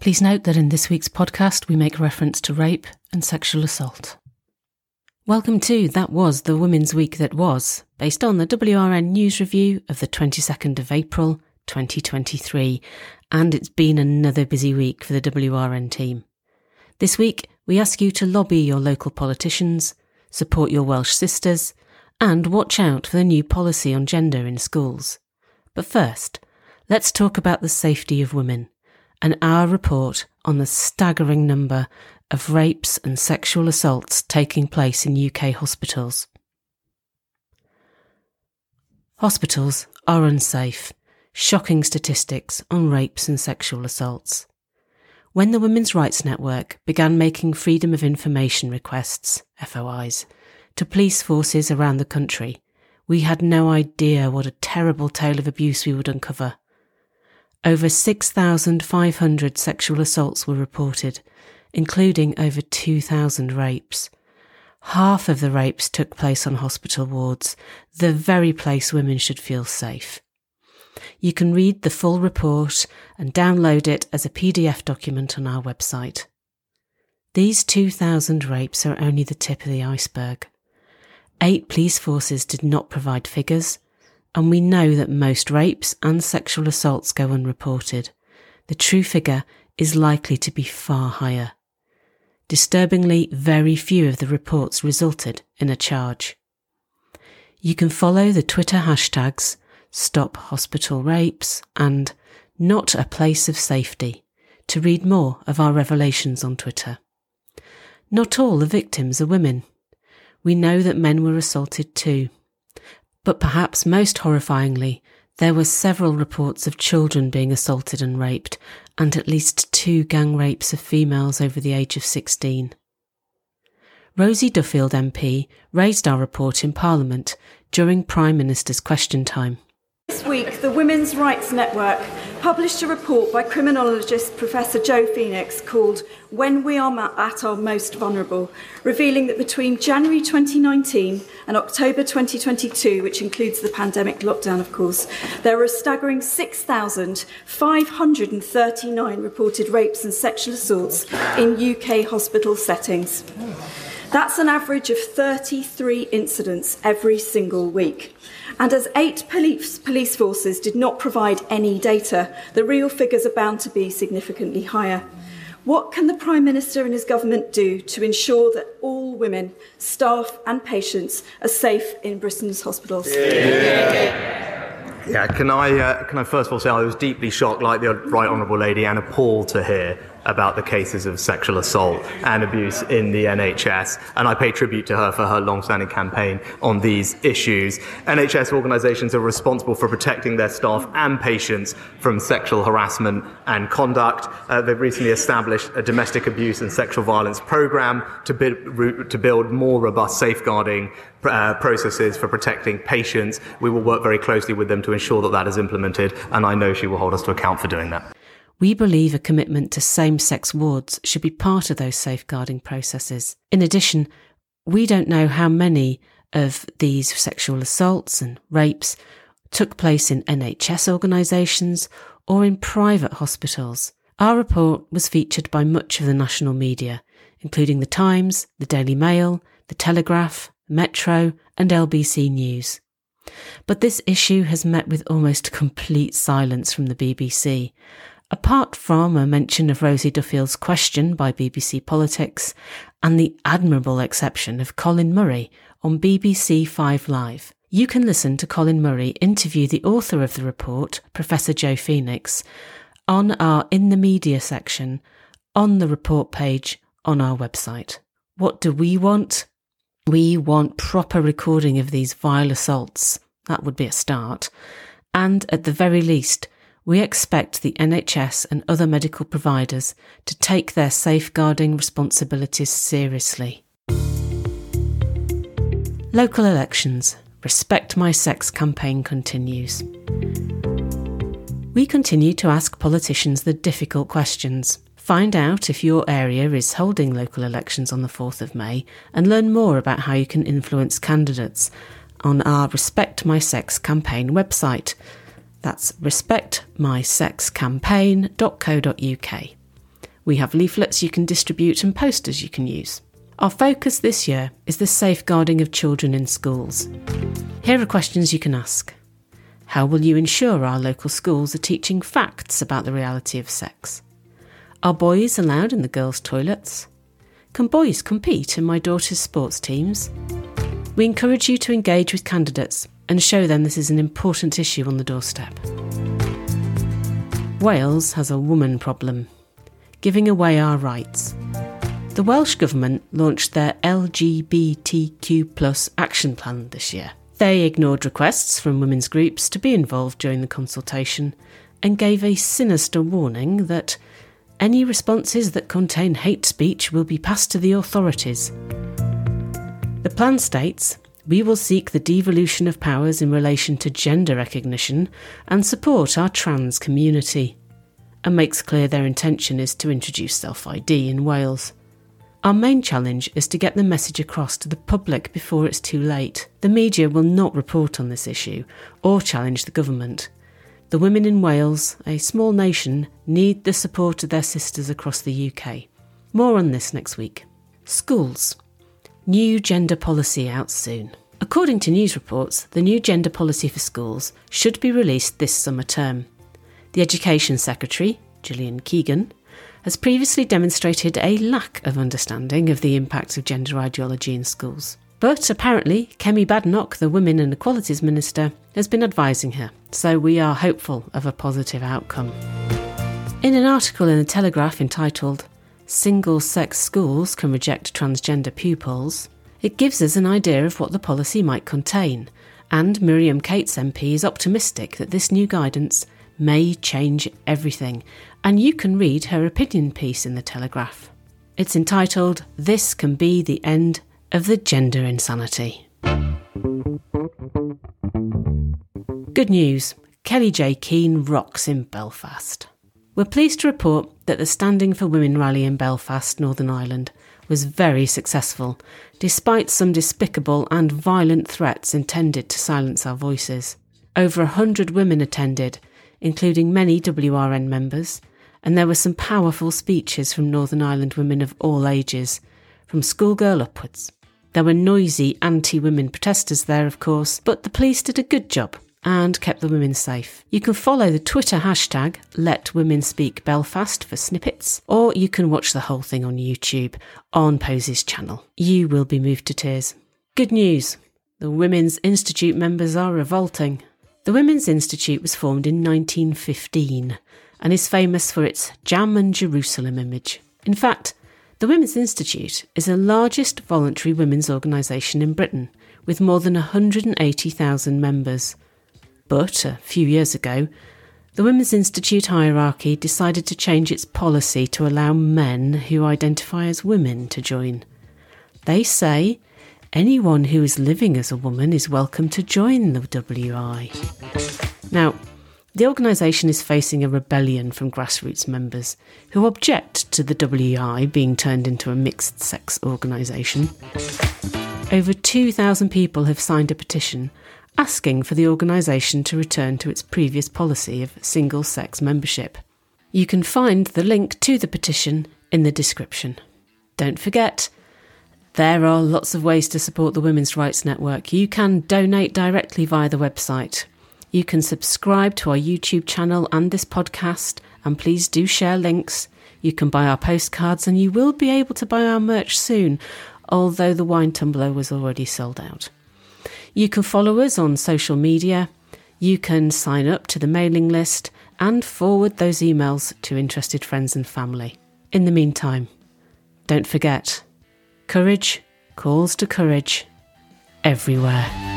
Please note that in this week's podcast we make reference to rape and sexual assault. Welcome to That Was the Women's Week That Was, based on the WRN News Review of the 22nd of April 2023, and it's been another busy week for the WRN team. This week, we ask you to lobby your local politicians, support your Welsh sisters, and watch out for the new policy on gender in schools. But first, let's talk about the safety of women and our report on the staggering number of rapes and sexual assaults taking place in UK hospitals. Hospitals are unsafe. Shocking statistics on rapes and sexual assaults. When the Women's Rights Network began making Freedom of Information requests, FOIs, to police forces around the country, we had no idea what a terrible tale of abuse we would uncover. Over 6,500 sexual assaults were reported, including over 2,000 rapes. Half of the rapes took place on hospital wards, the very place women should feel safe. You can read the full report and download it as a PDF document on our website. These 2,000 rapes are only the tip of the iceberg. Eight police forces did not provide figures, and we know that most rapes and sexual assaults go unreported. The true figure is likely to be far higher. Disturbingly, very few of the reports resulted in a charge. You can follow the Twitter hashtags Stop Hospital Rapes and Not a Place of Safety to read more of our revelations on Twitter. Not all the victims are women. We know that men were assaulted too. But perhaps most horrifyingly, there were several reports of children being assaulted and raped, and at least two gang rapes of females over the age of 16. Rosie Duffield MP raised our report in Parliament during Prime Minister's question time. This week, the Women's Rights Network published a report by criminologist Professor Jo Phoenix called When We Are at Our Most Vulnerable, revealing that between January 2019 and October 2022, which includes the pandemic lockdown, of course, there were a staggering 6,539 reported rapes and sexual assaults in UK hospital settings. That's an average of 33 incidents every single week. And as eight police, police forces did not provide any data, the real figures are bound to be significantly higher. What can the Prime Minister and his government do to ensure that all women, staff, and patients are safe in Britain's hospitals? Yeah. yeah can I uh, can I first of all say I was deeply shocked, like the right honourable lady, and appalled to hear about the cases of sexual assault and abuse in the NHS, and I pay tribute to her for her long-standing campaign on these issues. NHS organisations are responsible for protecting their staff and patients from sexual harassment and conduct. Uh, they've recently established a domestic abuse and sexual violence programme to, to build more robust safeguarding uh, processes for protecting patients. We will work very closely with them to ensure that that is implemented, and I know she will hold us to account for doing that. We believe a commitment to same sex wards should be part of those safeguarding processes. In addition, we don't know how many of these sexual assaults and rapes took place in NHS organisations or in private hospitals. Our report was featured by much of the national media, including The Times, The Daily Mail, The Telegraph, Metro, and LBC News. But this issue has met with almost complete silence from the BBC, Apart from a mention of Rosie Duffield's question by BBC Politics and the admirable exception of Colin Murray on BBC Five Live, you can listen to Colin Murray interview the author of the report, Professor Jo Phoenix, on our In the Media section on the report page on our website. What do we want? We want proper recording of these vile assaults. That would be a start. And at the very least, we expect the NHS and other medical providers to take their safeguarding responsibilities seriously. Local elections. Respect My Sex campaign continues. We continue to ask politicians the difficult questions. Find out if your area is holding local elections on the 4th of May and learn more about how you can influence candidates on our Respect My Sex campaign website that's respectmysexcampaign.co.uk. We have leaflets you can distribute and posters you can use. Our focus this year is the safeguarding of children in schools. Here are questions you can ask. How will you ensure our local schools are teaching facts about the reality of sex? Are boys allowed in the girls' toilets? Can boys compete in my daughter's sports teams? We encourage you to engage with candidates and show them this is an important issue on the doorstep. Wales has a woman problem, giving away our rights. The Welsh Government launched their LGBTQ action plan this year. They ignored requests from women's groups to be involved during the consultation and gave a sinister warning that any responses that contain hate speech will be passed to the authorities. The plan states we will seek the devolution of powers in relation to gender recognition and support our trans community, and makes clear their intention is to introduce self ID in Wales. Our main challenge is to get the message across to the public before it's too late. The media will not report on this issue or challenge the government. The women in Wales, a small nation, need the support of their sisters across the UK. More on this next week. Schools. New gender policy out soon. According to news reports, the new gender policy for schools should be released this summer term. The Education Secretary, Gillian Keegan, has previously demonstrated a lack of understanding of the impact of gender ideology in schools. But apparently, Kemi Badenoch, the Women and Equalities Minister, has been advising her, so we are hopeful of a positive outcome. In an article in the Telegraph entitled Single Sex Schools Can Reject Transgender Pupils, it gives us an idea of what the policy might contain, and Miriam Cates MP is optimistic that this new guidance may change everything, and you can read her opinion piece in the Telegraph. It's entitled This Can Be the End of the gender insanity. Good news Kellie-Jay Keen rocks in Belfast. We're pleased to report that the Standing for Women rally in Belfast, Northern Ireland, was very successful, despite some despicable and violent threats intended to silence our voices. Over a hundred women attended, including many WRN members, and there were some powerful speeches from Northern Ireland women of all ages, from schoolgirl upwards. There were noisy anti women protesters there, of course, but the police did a good job and kept the women safe. You can follow the Twitter hashtag Let Women Speak Belfast for snippets, or you can watch the whole thing on YouTube on Posie's channel. You will be moved to tears. Good news the Women's Institute members are revolting. The Women's Institute was formed in 1915 and is famous for its Jam and Jerusalem image. In fact, the Women's Institute is the largest voluntary women's organisation in Britain, with more than 180,000 members. But a few years ago, the Women's Institute hierarchy decided to change its policy to allow men who identify as women to join. They say anyone who is living as a woman is welcome to join the WI. Now, the organisation is facing a rebellion from grassroots members who object to the WI being turned into a mixed sex organisation. Over 2,000 people have signed a petition asking for the organisation to return to its previous policy of single sex membership. You can find the link to the petition in the description. Don't forget, there are lots of ways to support the Women's Rights Network. You can donate directly via the website you can subscribe to our YouTube channel and this podcast, and please do share links. You can buy our postcards, and you will be able to buy our merch soon, although the wine tumbler was already sold out. You can follow us on social media. You can sign up to the mailing list and forward those emails to interested friends and family. In the meantime, don't forget courage calls to courage everywhere.